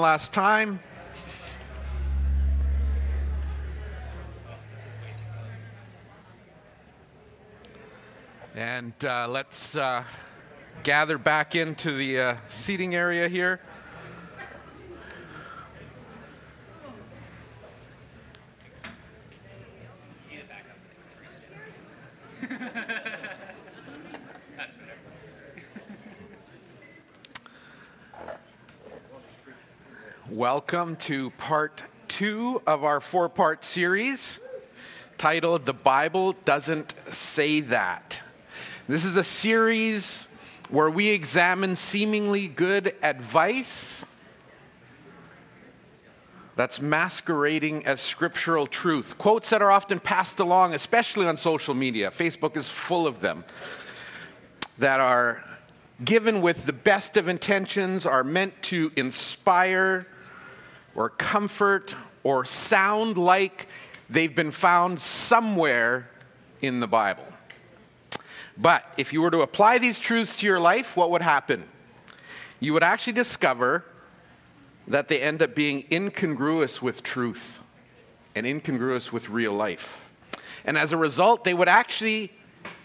last time. And uh, let's uh, gather back into the uh, seating area here. Welcome to part two of our four part series titled The Bible Doesn't Say That. This is a series where we examine seemingly good advice that's masquerading as scriptural truth. Quotes that are often passed along, especially on social media. Facebook is full of them, that are given with the best of intentions, are meant to inspire or comfort or sound like they've been found somewhere in the Bible. But if you were to apply these truths to your life, what would happen? You would actually discover that they end up being incongruous with truth and incongruous with real life. And as a result, they would actually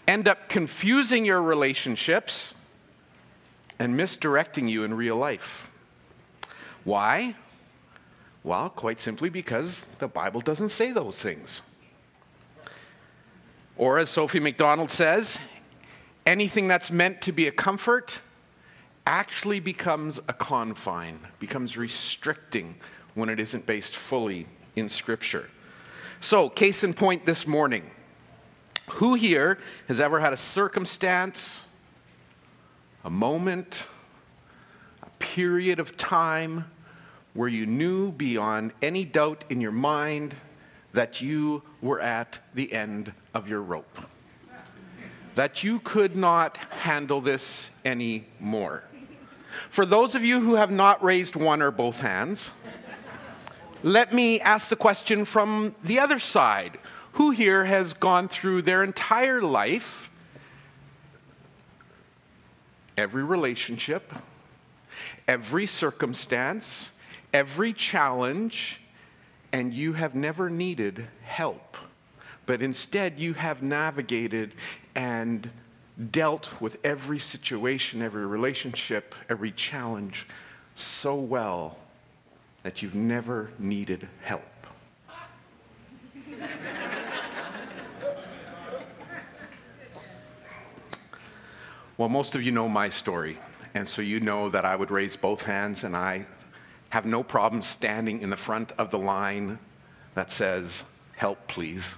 end up confusing your relationships and misdirecting you in real life. Why? Well, quite simply because the Bible doesn't say those things. Or, as Sophie McDonald says, anything that's meant to be a comfort actually becomes a confine, becomes restricting when it isn't based fully in Scripture. So, case in point this morning who here has ever had a circumstance, a moment, a period of time where you knew beyond any doubt in your mind that you were at the end of your rope, that you could not handle this anymore. For those of you who have not raised one or both hands, let me ask the question from the other side. Who here has gone through their entire life, every relationship, every circumstance, every challenge, and you have never needed help. But instead, you have navigated and dealt with every situation, every relationship, every challenge so well that you've never needed help. well, most of you know my story, and so you know that I would raise both hands and I have no problem standing in the front of the line that says, Help, please.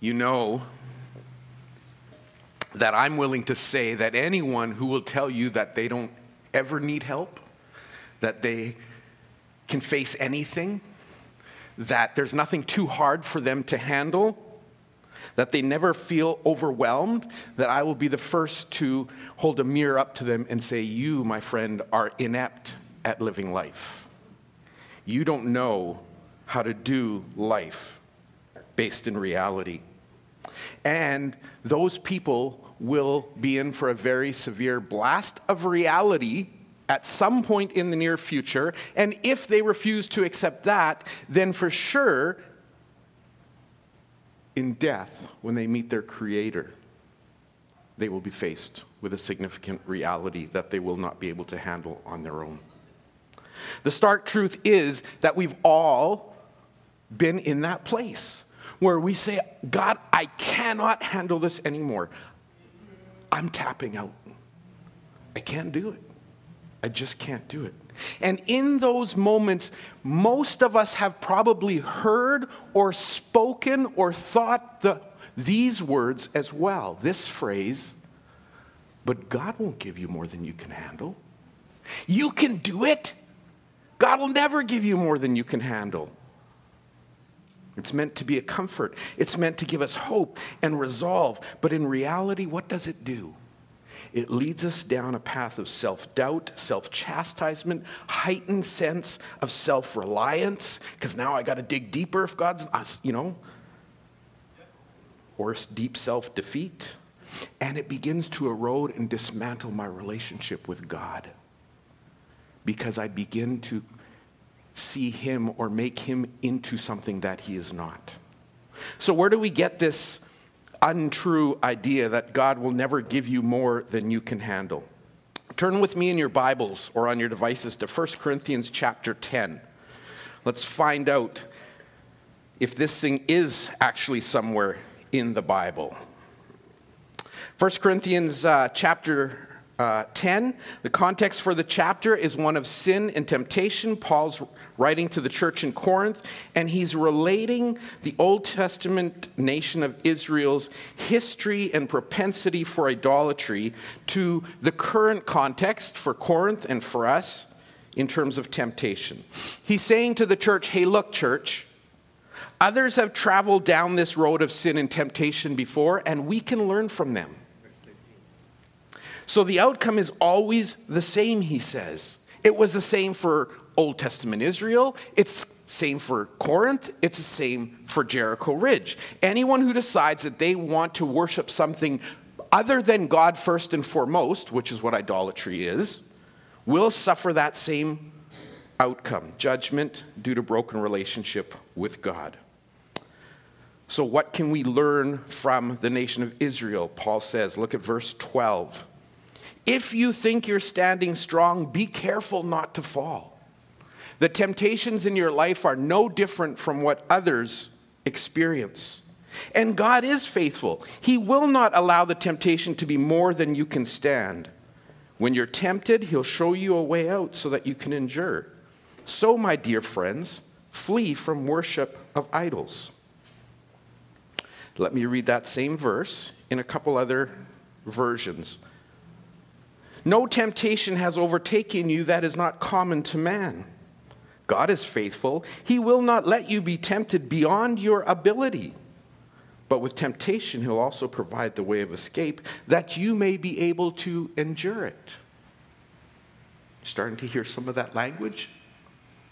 You know that I'm willing to say that anyone who will tell you that they don't ever need help, that they can face anything, that there's nothing too hard for them to handle, that they never feel overwhelmed, that I will be the first to hold a mirror up to them and say, You, my friend, are inept at living life. You don't know how to do life based in reality. And those people will be in for a very severe blast of reality at some point in the near future. And if they refuse to accept that, then for sure, in death, when they meet their Creator, they will be faced with a significant reality that they will not be able to handle on their own. The stark truth is that we've all been in that place where we say, God, I cannot handle this anymore. I'm tapping out. I can't do it. I just can't do it. And in those moments, most of us have probably heard or spoken or thought the, these words as well. This phrase, but God won't give you more than you can handle. You can do it. God will never give you more than you can handle. It's meant to be a comfort. It's meant to give us hope and resolve. But in reality, what does it do? It leads us down a path of self doubt, self chastisement, heightened sense of self reliance, because now I got to dig deeper if God's, uh, you know, or deep self defeat. And it begins to erode and dismantle my relationship with God because I begin to see him or make him into something that he is not. So, where do we get this untrue idea that God will never give you more than you can handle? Turn with me in your Bibles or on your devices to 1 Corinthians chapter 10. Let's find out if this thing is actually somewhere in the Bible. 1 Corinthians uh, chapter uh, 10, the context for the chapter is one of sin and temptation. Paul's writing to the church in Corinth, and he's relating the Old Testament nation of Israel's history and propensity for idolatry to the current context for Corinth and for us in terms of temptation. He's saying to the church, hey, look, church, others have traveled down this road of sin and temptation before, and we can learn from them. So the outcome is always the same, he says. It was the same for Old Testament Israel. It's same for Corinth. It's the same for Jericho Ridge. Anyone who decides that they want to worship something other than God first and foremost, which is what idolatry is, will suffer that same outcome judgment due to broken relationship with God. So, what can we learn from the nation of Israel? Paul says, look at verse 12. If you think you're standing strong, be careful not to fall. The temptations in your life are no different from what others experience. And God is faithful. He will not allow the temptation to be more than you can stand. When you're tempted, He'll show you a way out so that you can endure. So, my dear friends, flee from worship of idols. Let me read that same verse in a couple other versions. No temptation has overtaken you that is not common to man. God is faithful. He will not let you be tempted beyond your ability. But with temptation, He'll also provide the way of escape that you may be able to endure it. Starting to hear some of that language?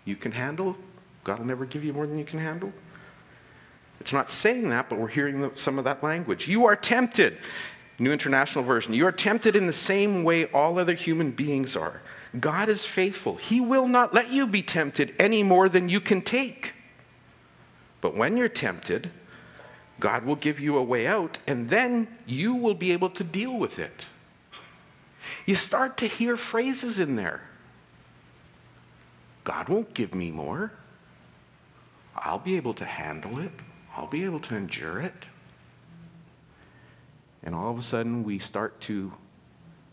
You can handle? God will never give you more than you can handle? It's not saying that, but we're hearing some of that language. You are tempted. New International Version. You are tempted in the same way all other human beings are. God is faithful. He will not let you be tempted any more than you can take. But when you're tempted, God will give you a way out, and then you will be able to deal with it. You start to hear phrases in there God won't give me more. I'll be able to handle it, I'll be able to endure it. And all of a sudden, we start to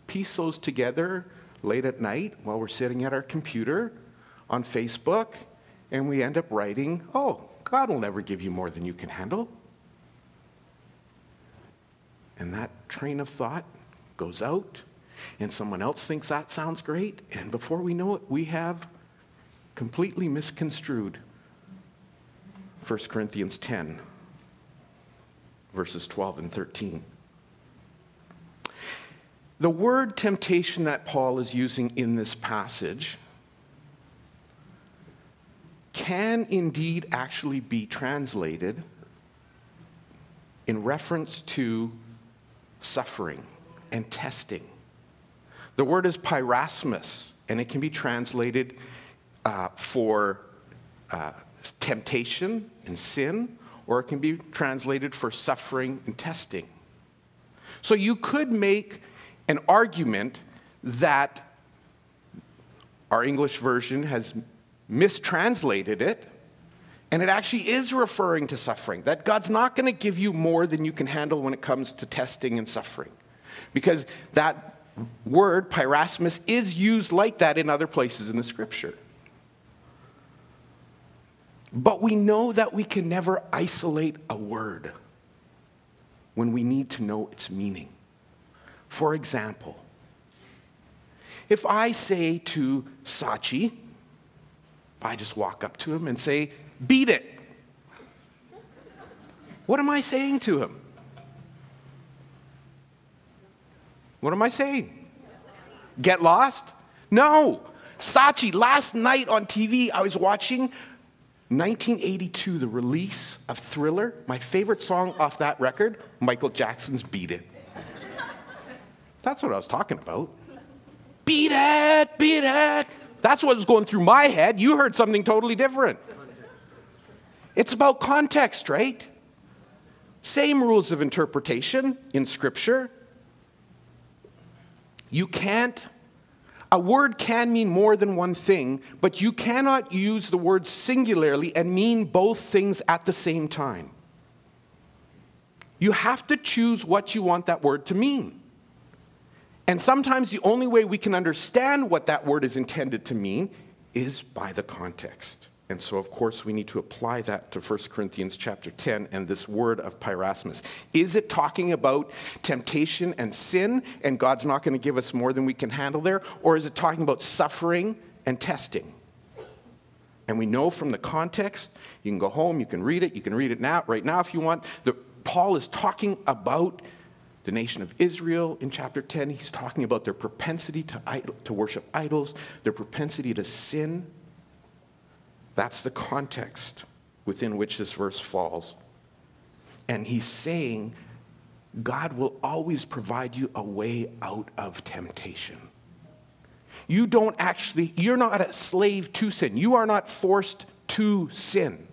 piece those together late at night while we're sitting at our computer on Facebook, and we end up writing, Oh, God will never give you more than you can handle. And that train of thought goes out, and someone else thinks that sounds great, and before we know it, we have completely misconstrued 1 Corinthians 10, verses 12 and 13. The word temptation that Paul is using in this passage can indeed actually be translated in reference to suffering and testing. The word is peirasmos, and it can be translated uh, for uh, temptation and sin, or it can be translated for suffering and testing. So you could make an argument that our English version has mistranslated it, and it actually is referring to suffering. That God's not going to give you more than you can handle when it comes to testing and suffering. Because that word, peirasmos, is used like that in other places in the scripture. But we know that we can never isolate a word when we need to know its meaning. For example, if I say to Sachi, I just walk up to him and say, beat it, what am I saying to him? What am I saying? Get lost? No. Sachi, last night on TV, I was watching 1982, the release of Thriller. My favorite song off that record, Michael Jackson's Beat It. That's what I was talking about. Beat it, beat it. That's what was going through my head. You heard something totally different. It's about context, right? Same rules of interpretation in Scripture. You can't, a word can mean more than one thing, but you cannot use the word singularly and mean both things at the same time. You have to choose what you want that word to mean. And sometimes the only way we can understand what that word is intended to mean is by the context. And so, of course, we need to apply that to 1 Corinthians chapter 10 and this word of peirasmos. Is it talking about temptation and sin, and God's not going to give us more than we can handle there? Or is it talking about suffering and testing? And we know from the context, you can go home, you can read it, you can read it now, right now if you want. that Paul is talking about the nation of Israel in chapter 10. He's talking about their propensity to, idol, to worship idols, their propensity to sin that's the context within which this verse falls. And he's saying, God will always provide you a way out of temptation. You don't actually, you're not a slave to sin. You are not forced to sin.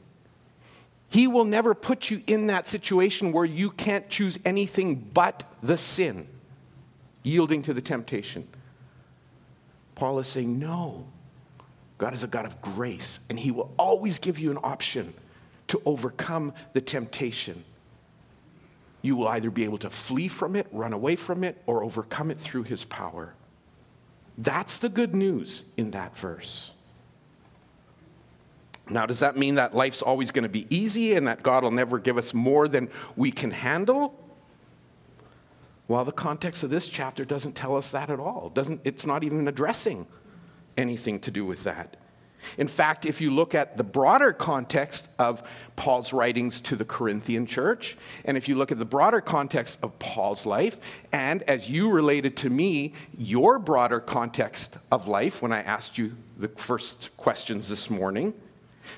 He will never put you in that situation where you can't choose anything but the sin, yielding to the temptation. Paul is saying, no, God is a God of grace, and He will always give you an option to overcome the temptation. You will either be able to flee from it, run away from it, or overcome it through His power. That's the good news in that verse. Now, does that mean that life's always going to be easy and that God will never give us more than we can handle? Well, the context of this chapter doesn't tell us that at all. Doesn't, it's not even addressing anything to do with that. In fact, if you look at the broader context of Paul's writings to the Corinthian church, and if you look at the broader context of Paul's life, and as you related to me, your broader context of life when I asked you the first questions this morning,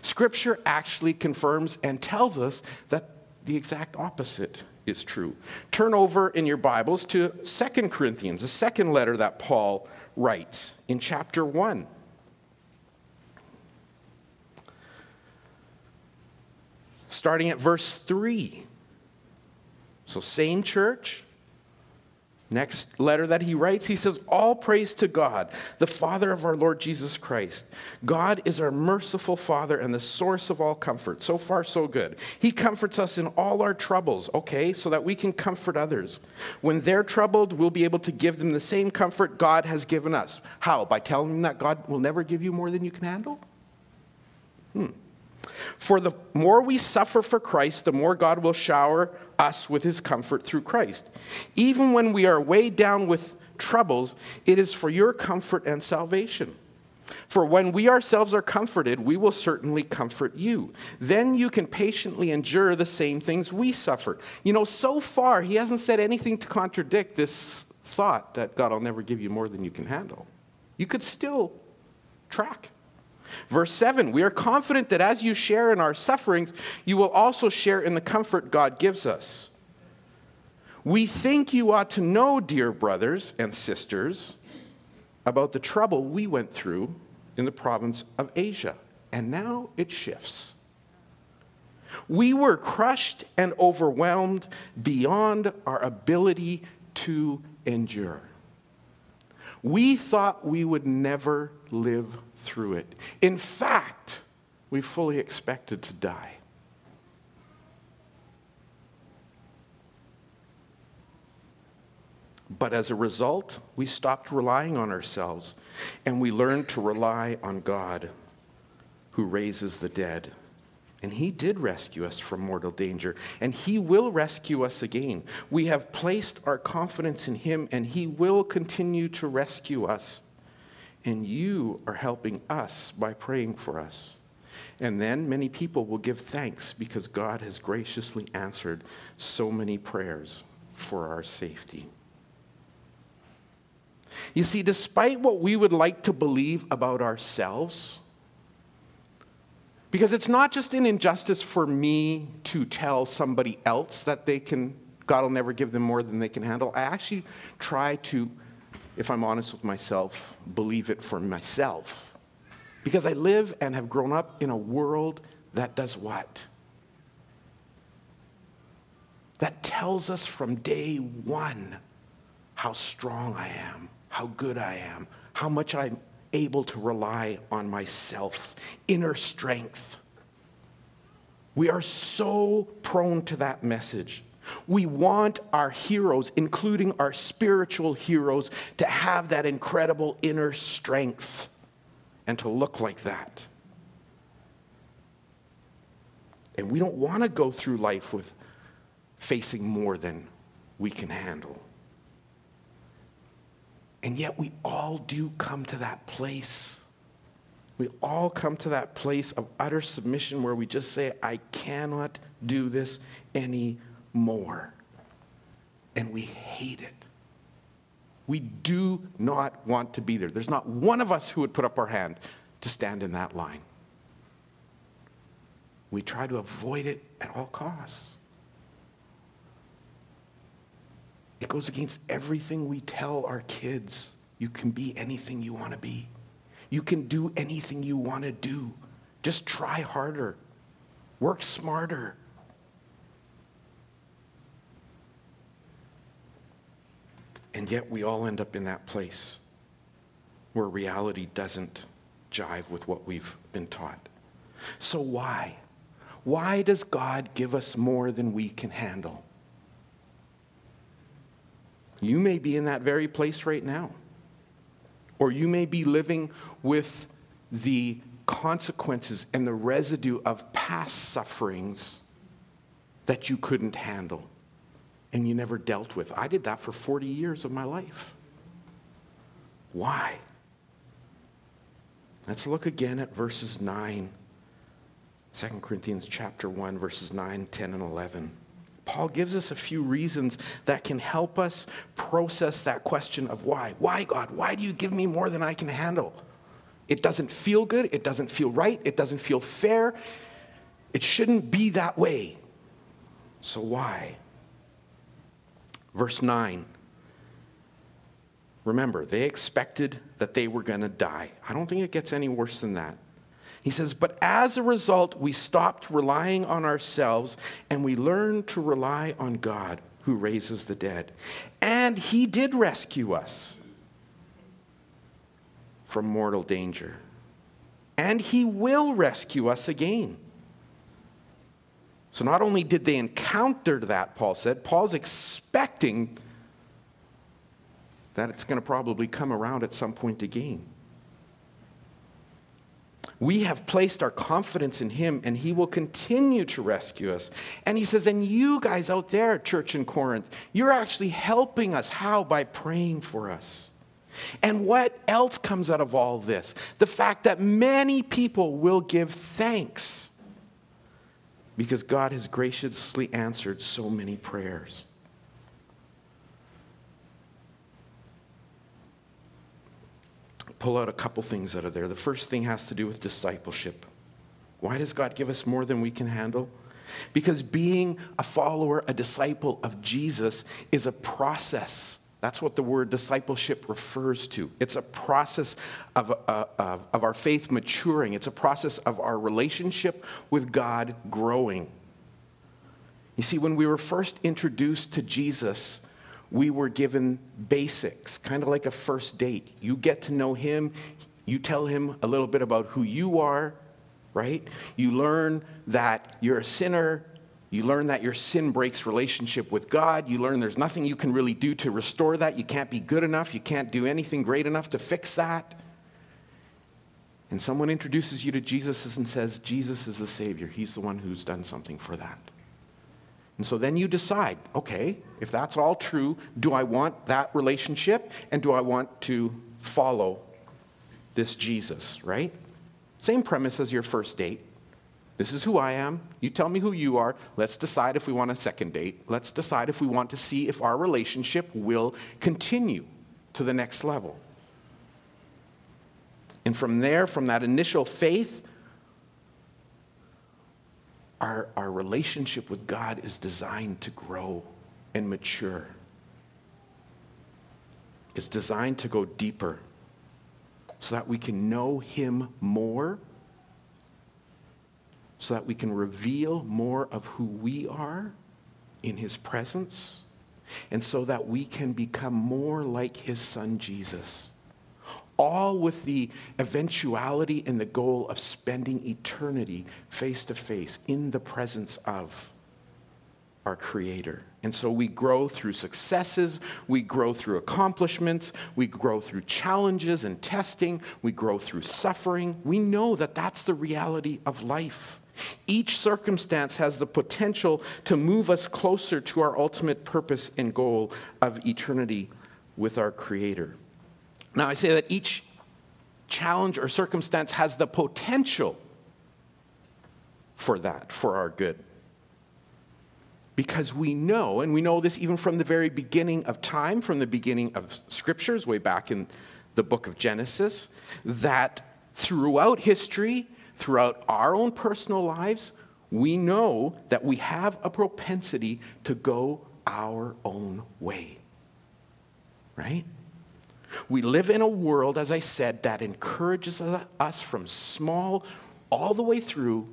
Scripture actually confirms and tells us that the exact opposite is true. Turn over in your Bibles to Second Corinthians, the second letter that Paul writes in chapter 1. Starting at verse 3. So, same church, Next letter that he writes, he says, All praise to God, the Father of our Lord Jesus Christ. God is our merciful Father and the source of all comfort. So far, so good. He comforts us in all our troubles, okay, so that we can comfort others. When they're troubled, we'll be able to give them the same comfort God has given us. How? By telling them that God will never give you more than you can handle? Hmm. For the more we suffer for Christ, the more God will shower us with his comfort through Christ. Even when we are weighed down with troubles, it is for your comfort and salvation. For when we ourselves are comforted, we will certainly comfort you. Then you can patiently endure the same things we suffer. You know, so far, he hasn't said anything to contradict this thought that God will never give you more than you can handle. You could still track. Verse 7 We are confident that as you share in our sufferings, you will also share in the comfort God gives us. We think you ought to know, dear brothers and sisters, about the trouble we went through in the province of Asia. And now it shifts. We were crushed and overwhelmed beyond our ability to endure. We thought we would never live through it. In fact, we fully expected to die. But as a result, we stopped relying on ourselves and we learned to rely on God who raises the dead. And He did rescue us from mortal danger, and He will rescue us again. We have placed our confidence in Him, and He will continue to rescue us. And you are helping us by praying for us. And then many people will give thanks because God has graciously answered so many prayers for our safety. You see, despite what we would like to believe about ourselves, because it's not just an injustice for me to tell somebody else that they can, God will never give them more than they can handle. I actually try to if I'm honest with myself, believe it for myself Because I live and have grown up in a world that does what? That tells us from day one how strong I am, how good I am, how much I'm able to rely on myself, inner strength. We are so prone to that message. We want our heroes, including our spiritual heroes, to have that incredible inner strength and to look like that. And we don't want to go through life with facing more than we can handle. And yet we all do come to that place. We all come to that place of utter submission where we just say, I cannot do this anymore. And we hate it. We do not want to be there. There's not one of us who would put up our hand to stand in that line. We try to avoid it at all costs. It goes against everything we tell our kids. You can be anything you want to be. You can do anything you want to do. Just try harder. Work smarter. And yet we all end up in that place where reality doesn't jive with what we've been taught. So why? Why does God give us more than we can handle? You may be in that very place right now. Or you may be living with the consequences and the residue of past sufferings that you couldn't handle and you never dealt with. I did that for 40 years of my life. Why? Let's look again at verses 9, 2 Corinthians chapter 1, verses 9, 10, and 11. Paul gives us a few reasons that can help us process that question of why. Why, God? Why do you give me more than I can handle? It doesn't feel good. It doesn't feel right. It doesn't feel fair. It shouldn't be that way. So, why? Verse 9. Remember, they expected that they were going to die. I don't think it gets any worse than that. He says, But as a result, we stopped relying on ourselves and we learned to rely on God who raises the dead. And He did rescue us from mortal danger. And He will rescue us again. So not only did they encounter that, Paul said, Paul's expecting that it's going to probably come around at some point again. We have placed our confidence in him and he will continue to rescue us. And he says, and you guys out there, church in Corinth, you're actually helping us. How? By praying for us. And what else comes out of all this? The fact that many people will give thanks because God has graciously answered so many prayers. pull out a couple things out of there. The first thing has to do with discipleship. Why does God give us more than we can handle? Because being a follower, a disciple of Jesus, is a process. That's what the word discipleship refers to. It's a process of, uh, of, of our faith maturing, it's a process of our relationship with God growing. You see, when we were first introduced to Jesus, we were given basics, kind of like a first date. You get to know him, you tell him a little bit about who you are, right? You learn that you're a sinner. You learn that your sin breaks relationship with God. You learn there's nothing you can really do to restore that. You can't be good enough. You can't do anything great enough to fix that. And someone introduces you to Jesus and says, Jesus is the Savior. He's the one who's done something for that. And so then you decide okay, if that's all true, do I want that relationship and do I want to follow this Jesus, right? Same premise as your first date. This is who I am. You tell me who you are. Let's decide if we want a second date. Let's decide if we want to see if our relationship will continue to the next level. And from there, from that initial faith, our, our relationship with God is designed to grow and mature. It's designed to go deeper. so that we can know Him more, so that we can reveal more of who we are in His presence, and so that we can become more like His Son Jesus. All with the eventuality and the goal of spending eternity face to face in the presence of our Creator. And so we grow through successes, we grow through accomplishments, we grow through challenges and testing, we grow through suffering. We know that that's the reality of life. Each circumstance has the potential to move us closer to our ultimate purpose and goal of eternity with our Creator. Now, I say that each challenge or circumstance has the potential for that, for our good. Because we know, and we know this even from the very beginning of time, from the beginning of scriptures, way back in the book of Genesis, that throughout history, throughout our own personal lives, we know that we have a propensity to go our own way. Right? We live in a world, as I said, that encourages us from small all the way through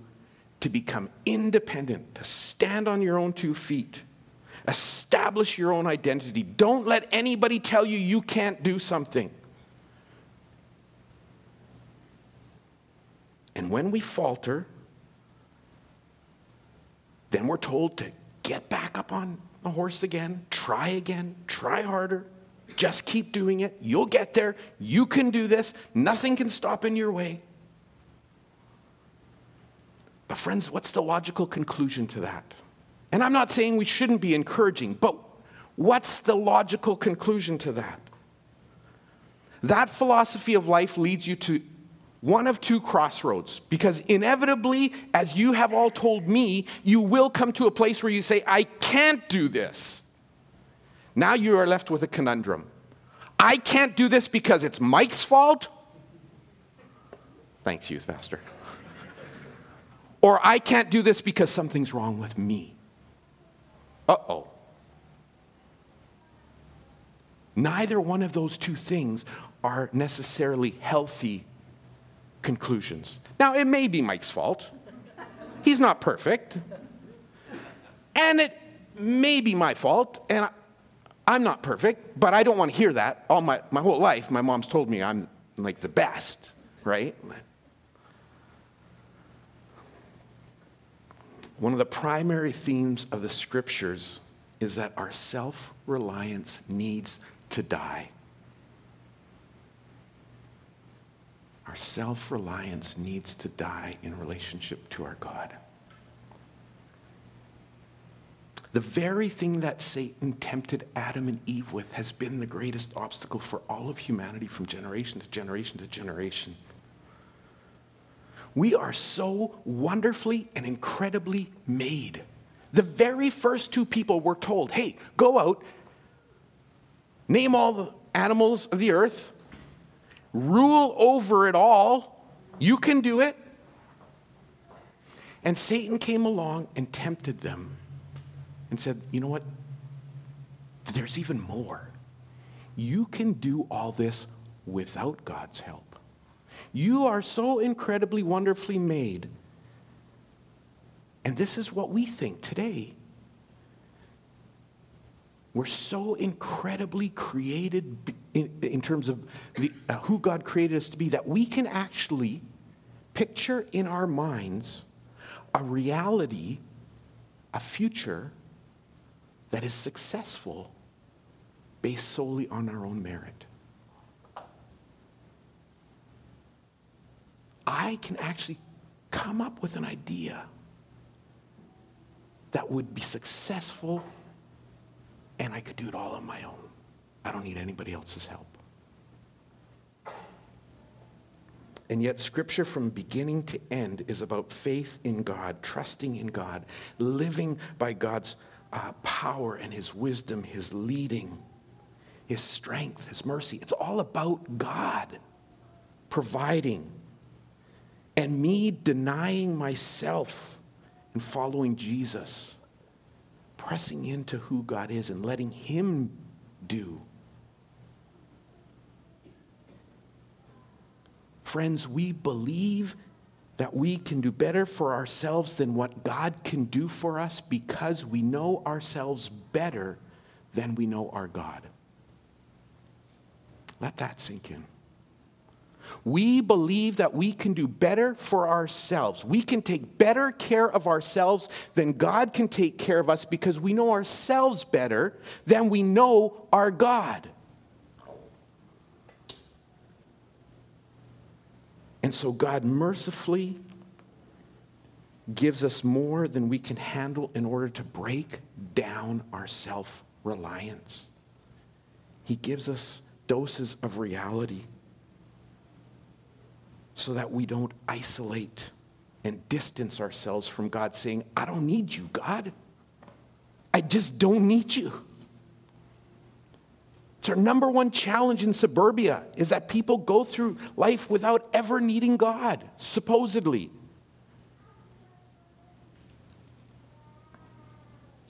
to become independent, to stand on your own two feet, establish your own identity. Don't let anybody tell you you can't do something. And when we falter, then we're told to get back up on the horse again, try again, try harder, just keep doing it. You'll get there. You can do this. Nothing can stop in your way. But, friends, what's the logical conclusion to that? And I'm not saying we shouldn't be encouraging, but what's the logical conclusion to that? That philosophy of life leads you to one of two crossroads because inevitably, as you have all told me, you will come to a place where you say, I can't do this. Now you are left with a conundrum. I can't do this because it's Mike's fault. Thanks, youth pastor. Or I can't do this because something's wrong with me. Uh oh. Neither one of those two things are necessarily healthy conclusions. Now, it may be Mike's fault. He's not perfect. And it may be my fault, and I, am not perfect, but I don't want to hear that. All my, my whole life, my mom's told me I'm like the best, right? One of the primary themes of the scriptures is that our self reliance needs to die. Our self reliance needs to die in relationship to our God. The very thing that Satan tempted Adam and Eve with has been the greatest obstacle for all of humanity from generation to generation to generation. We are so wonderfully and incredibly made. The very first two people were told, hey, go out, name all the animals of the earth, rule over it all. You can do it. And Satan came along and tempted them and said, you know what? There's even more. You can do all this without God's help. You are so incredibly wonderfully made. And this is what we think today. We're so incredibly created in, in terms of the, uh, who God created us to be that we can actually picture in our minds a reality, a future that is successful based solely on our own merit. I can actually come up with an idea that would be successful and I could do it all on my own. I don't need anybody else's help. And yet, Scripture from beginning to end is about faith in God, trusting in God, living by God's uh, power and His wisdom, His leading, His strength, His mercy. It's all about God providing and me denying myself and following Jesus, pressing into who God is and letting Him do. Friends, we believe that we can do better for ourselves than what God can do for us because we know ourselves better than we know our God. Let that sink in. We believe that we can do better for ourselves. We can take better care of ourselves than God can take care of us because we know ourselves better than we know our God. And so God mercifully gives us more than we can handle in order to break down our self reliance. He gives us doses of reality so that we don't isolate and distance ourselves from God, saying, I don't need you, God. I just don't need you. It's our number one challenge in suburbia is that people go through life without ever needing God, supposedly.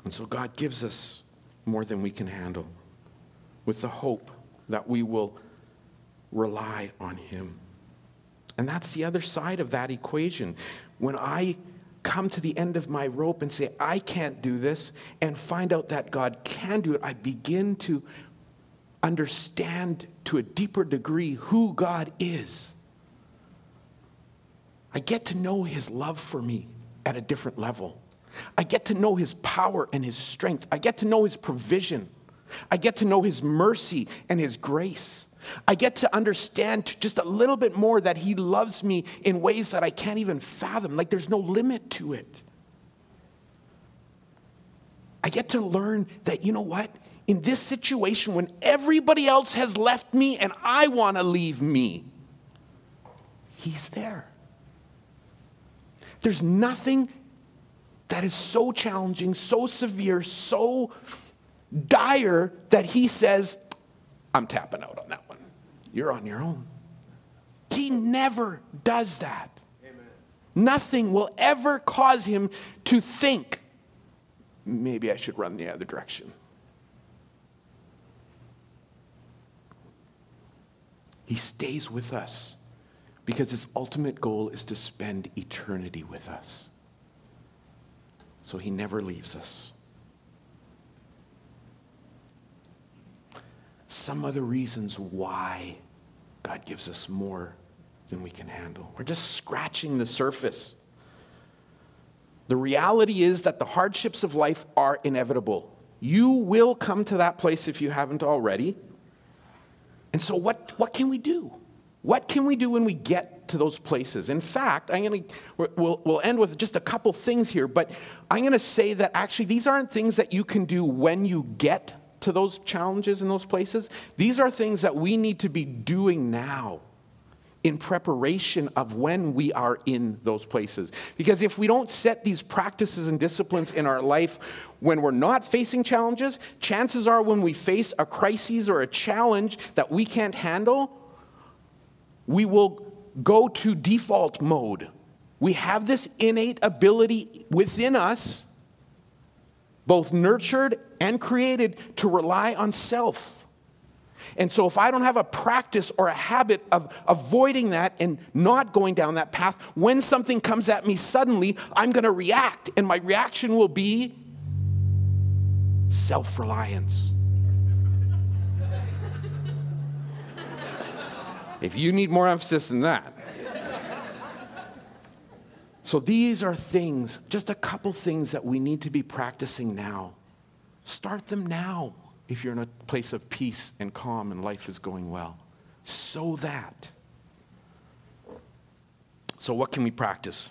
And so God gives us more than we can handle with the hope that we will rely on Him. And that's the other side of that equation. When I come to the end of my rope and say, I can't do this, and find out that God can do it, I begin to understand to a deeper degree who God is. I get to know His love for me at a different level. I get to know his power and his strength. I get to know his provision. I get to know his mercy and his grace. I get to understand just a little bit more that he loves me in ways that I can't even fathom. Like there's no limit to it. I get to learn that, you know what? In this situation, when everybody else has left me and I want to leave me, he's there. There's nothing that is so challenging, so severe, so dire that he says, I'm tapping out on that. You're on your own. He never does that. Amen. Nothing will ever cause him to think, maybe I should run the other direction. He stays with us because his ultimate goal is to spend eternity with us. So he never leaves us. Some other reasons why God gives us more than we can handle. We're just scratching the surface. The reality is that the hardships of life are inevitable. You will come to that place if you haven't already. And so, what, what can we do? What can we do when we get to those places? In fact, I'm to we'll, we'll end with just a couple things here, but I'm going to say that actually these aren't things that you can do when you get to those challenges in those places. These are things that we need to be doing now in preparation of when we are in those places. Because if we don't set these practices and disciplines in our life when we're not facing challenges, chances are when we face a crisis or a challenge that we can't handle, we will go to default mode. We have this innate ability within us, both nurtured and created, to rely on self. And so, if I don't have a practice or a habit of avoiding that and not going down that path, when something comes at me suddenly, I'm going to react. And my reaction will be self reliance. If you need more emphasis than that. So these are things, just a couple things that we need to be practicing now. Start them now if you're in a place of peace and calm and life is going well. So that. So, what can we practice?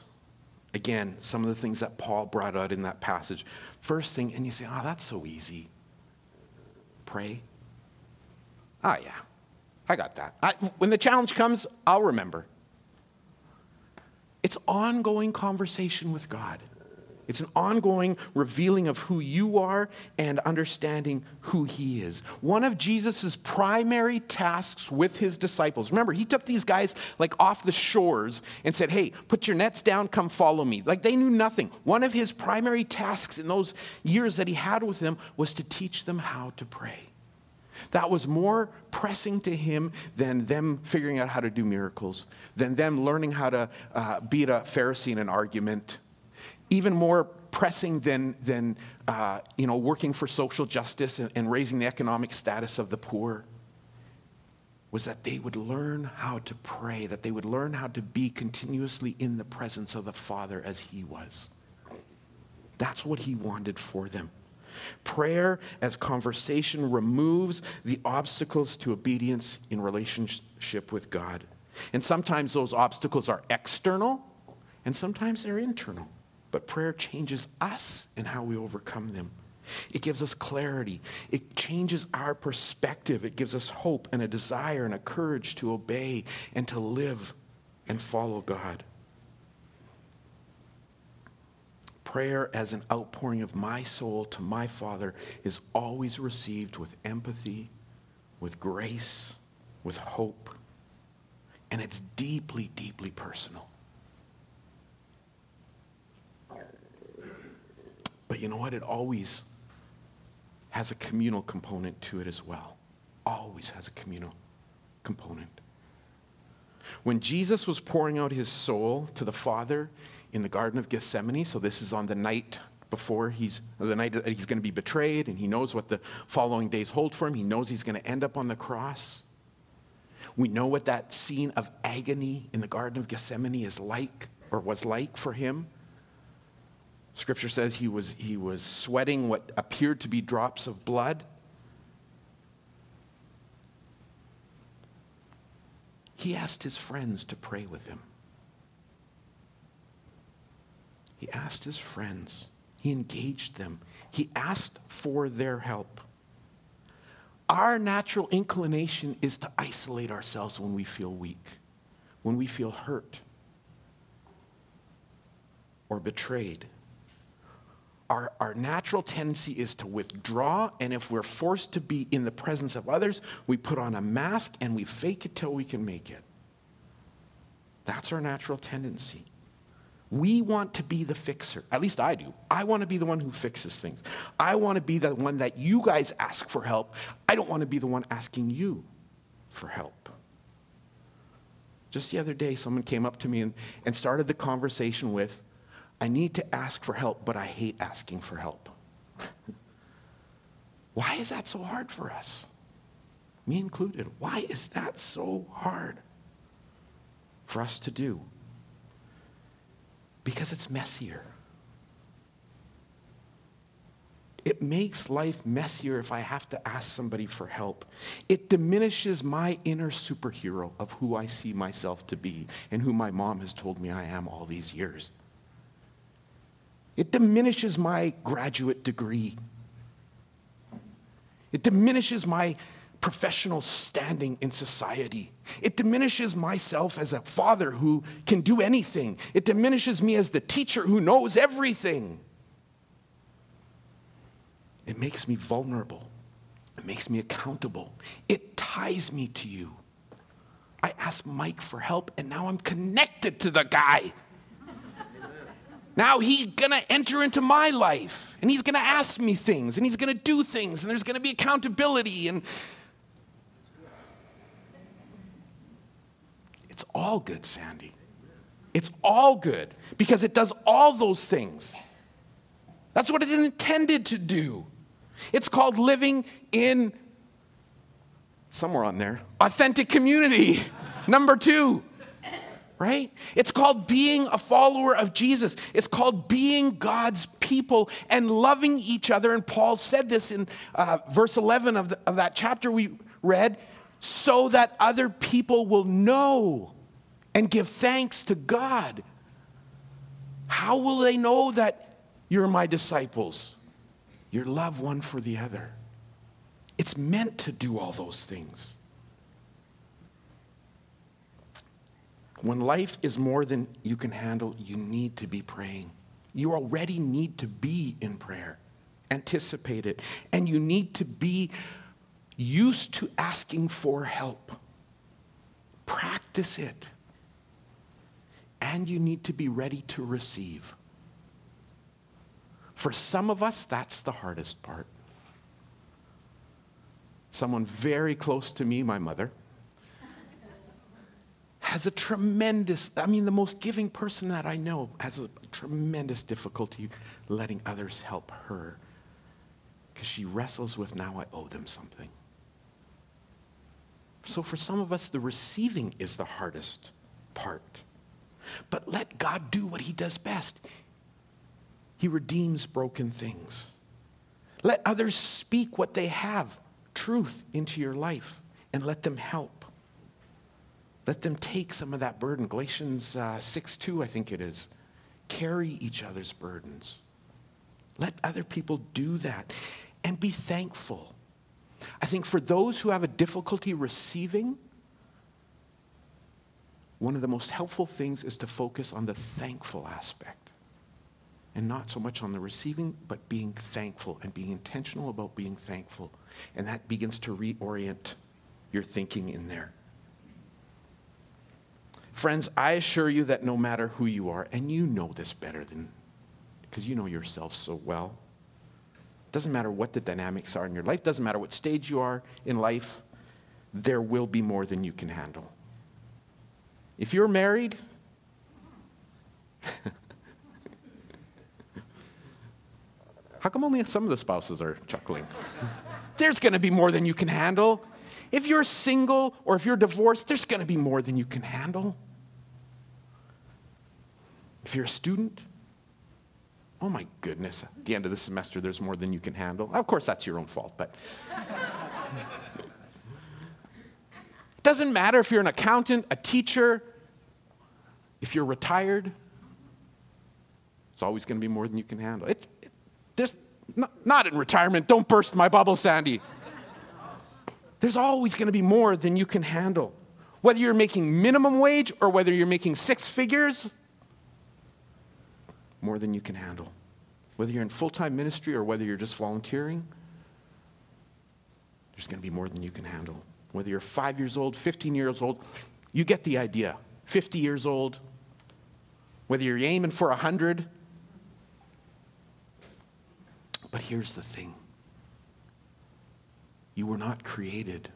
Again, some of the things that Paul brought out in that passage. First thing, and you say, oh, that's so easy. Pray. Ah, oh, yeah. I got that. I, when the challenge comes, I'll remember. It's ongoing conversation with God. It's an ongoing revealing of who you are and understanding who he is. One of Jesus' primary tasks with his disciples, remember, he took these guys like off the shores and said, Hey, put your nets down, come follow me. Like they knew nothing. One of his primary tasks in those years that he had with them was to teach them how to pray. That was more pressing to him than them figuring out how to do miracles, than them learning how to uh, beat a Pharisee in an argument, even more pressing than, than uh, you know, working for social justice and, and raising the economic status of the poor was that they would learn how to pray, that they would learn how to be continuously in the presence of the Father as he was. That's what he wanted for them. Prayer as conversation removes the obstacles to obedience in relationship with God. And sometimes those obstacles are external, and sometimes they're internal. But prayer changes us and how we overcome them. It gives us clarity. It changes our perspective. It gives us hope and a desire and a courage to obey and to live and follow God. Prayer as an outpouring of my soul to my Father is always received with empathy, with grace, with hope. And it's deeply, deeply personal. But you know what? It always has a communal component to it as well. Always has a communal component. When Jesus was pouring out his soul to the Father, in the Garden of Gethsemane. So this is on the night before he's the night that he's going to be betrayed, and he knows what the following days hold for him. He knows he's going to end up on the cross. We know what that scene of agony in the Garden of Gethsemane is like, or was like for him. Scripture says he was, he was sweating what appeared to be drops of blood. He asked his friends to pray with him. He asked his friends, he engaged them, he asked for their help. Our natural inclination is to isolate ourselves when we feel weak, when we feel hurt or betrayed. Our, our natural tendency is to withdraw, and if we're forced to be in the presence of others, we put on a mask and we fake it till we can make it. That's our natural tendency. We want to be the fixer. At least I do. I want to be the one who fixes things. I want to be the one that you guys ask for help. I don't want to be the one asking you for help. Just the other day, someone came up to me and, and started the conversation with, I need to ask for help, but I hate asking for help. Why is that so hard for us? Me included. Why is that so hard for us to do? Because it's messier. It makes life messier if I have to ask somebody for help. It diminishes my inner superhero of who I see myself to be and who my mom has told me I am all these years. It diminishes my graduate degree. It diminishes my professional standing in society. It diminishes myself as a father who can do anything. It diminishes me as the teacher who knows everything. It makes me vulnerable. It makes me accountable. It ties me to you. I asked Mike for help, and now I'm connected to the guy. Now he's gonna enter into my life and he's gonna ask me things and he's gonna do things and there's gonna be accountability and all good, Sandy. It's all good because it does all those things. That's what it's intended to do. It's called living in somewhere on there authentic community. Number two, right? It's called being a follower of Jesus. It's called being God's people and loving each other. And Paul said this in uh, verse 11 of, the, of that chapter we read so that other people will know and give thanks to God. How will they know that you're my disciples? Your love one for the other. It's meant to do all those things. When life is more than you can handle, you need to be praying. You already need to be in prayer. Anticipate it. And you need to be used to asking for help. Practice it. And you need to be ready to receive. For some of us, that's the hardest part. someone very close to me, my mother, has a tremendous, I mean, the most giving person that I know has a tremendous difficulty letting others help her because she wrestles with now I owe them something. So for some of us, the receiving is the hardest part. But let God do what he does best. He redeems broken things. Let others speak what they have, truth, into your life, and let them help. Let them take some of that burden. Galatians uh, 6 2, I think it is. Carry each other's burdens. Let other people do that and be thankful. I think for those who have a difficulty receiving, one of the most helpful things is to focus on the thankful aspect and not so much on the receiving, but being thankful and being intentional about being thankful. And that begins to reorient your thinking in there. Friends, I assure you that no matter who you are, and you know this better than, because you know yourself so well, doesn't matter what the dynamics are in your life, doesn't matter what stage you are in life, there will be more than you can handle. If you're married, how come only some of the spouses are chuckling? there's going to be more than you can handle. If you're single or if you're divorced, there's going to be more than you can handle. If you're a student, oh my goodness, at the end of the semester, there's more than you can handle. Of course, that's your own fault, but. it doesn't matter if you're an accountant, a teacher, if you're retired, it's always going to be more than you can handle. It, it, there's not, not in retirement. Don't burst my bubble, Sandy. There's always going to be more than you can handle. Whether you're making minimum wage or whether you're making six figures, more than you can handle. Whether you're in full time ministry or whether you're just volunteering, there's going to be more than you can handle. Whether you're five years old, 15 years old, you get the idea. 50 years old, whether you're aiming for 100. But here's the thing you were not created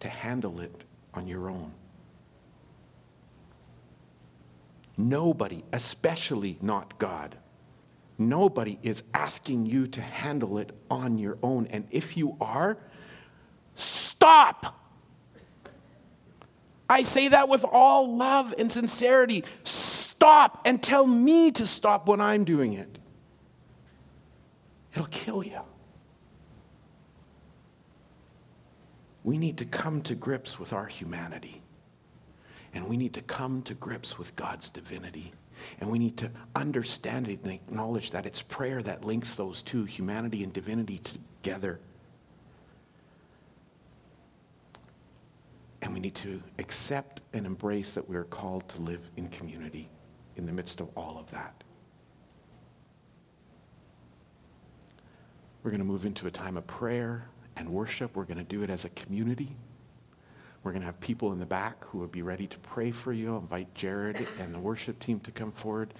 to handle it on your own. Nobody, especially not God, nobody is asking you to handle it on your own. And if you are, stop. I say that with all love and sincerity. Stop and tell me to stop when I'm doing it. It'll kill you. We need to come to grips with our humanity. And we need to come to grips with God's divinity. And we need to understand it and acknowledge that it's prayer that links those two, humanity and divinity, together. And we need to accept and embrace that we are called to live in community in the midst of all of that. We're going to move into a time of prayer and worship. We're going to do it as a community. We're going to have people in the back who will be ready to pray for you. I'll invite Jared and the worship team to come forward.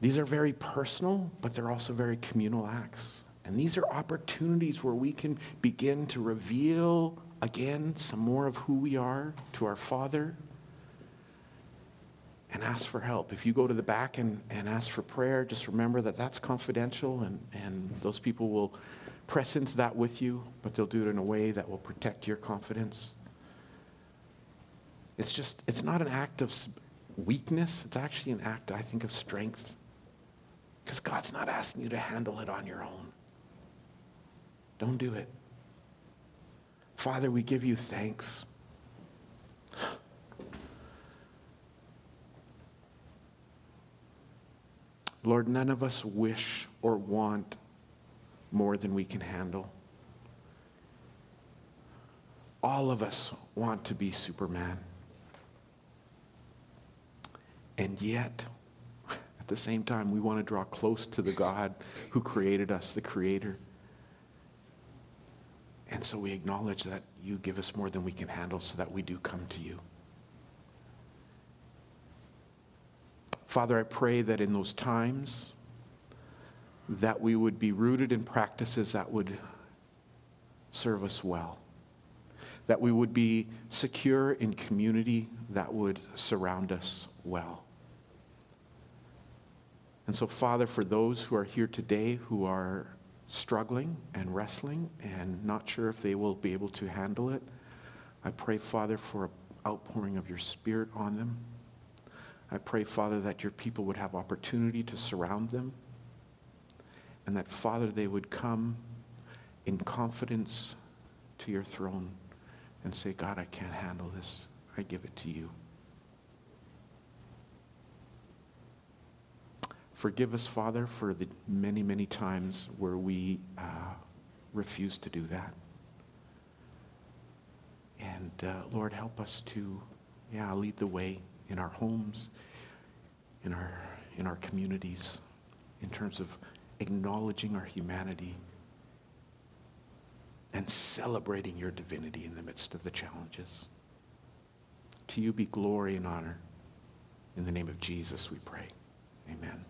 These are very personal, but they're also very communal acts. And these are opportunities where we can begin to reveal again some more of who we are to our Father and ask for help. If you go to the back and, and ask for prayer, just remember that that's confidential and, and those people will press into that with you, but they'll do it in a way that will protect your confidence. It's just, it's not an act of weakness. It's actually an act, I think, of strength. Because God's not asking you to handle it on your own. Don't do it. Father, we give you thanks. Lord, none of us wish or want more than we can handle. All of us want to be Superman. And yet, at the same time, we want to draw close to the God who created us, the Creator. And so we acknowledge that you give us more than we can handle so that we do come to you. Father, I pray that in those times that we would be rooted in practices that would serve us well. That we would be secure in community that would surround us well. And so, Father, for those who are here today who are struggling and wrestling and not sure if they will be able to handle it, I pray, Father, for an outpouring of your Spirit on them. I pray, Father, that your people would have opportunity to surround them and that, Father, they would come in confidence to your throne and say, God, I can't handle this. I give it to you. Forgive us, Father, for the many, many times where we uh, refuse to do that. And uh, Lord, help us to, yeah, lead the way in our homes, in our, in our communities, in terms of acknowledging our humanity and celebrating your divinity in the midst of the challenges. To you be glory and honor. In the name of Jesus, we pray. Amen.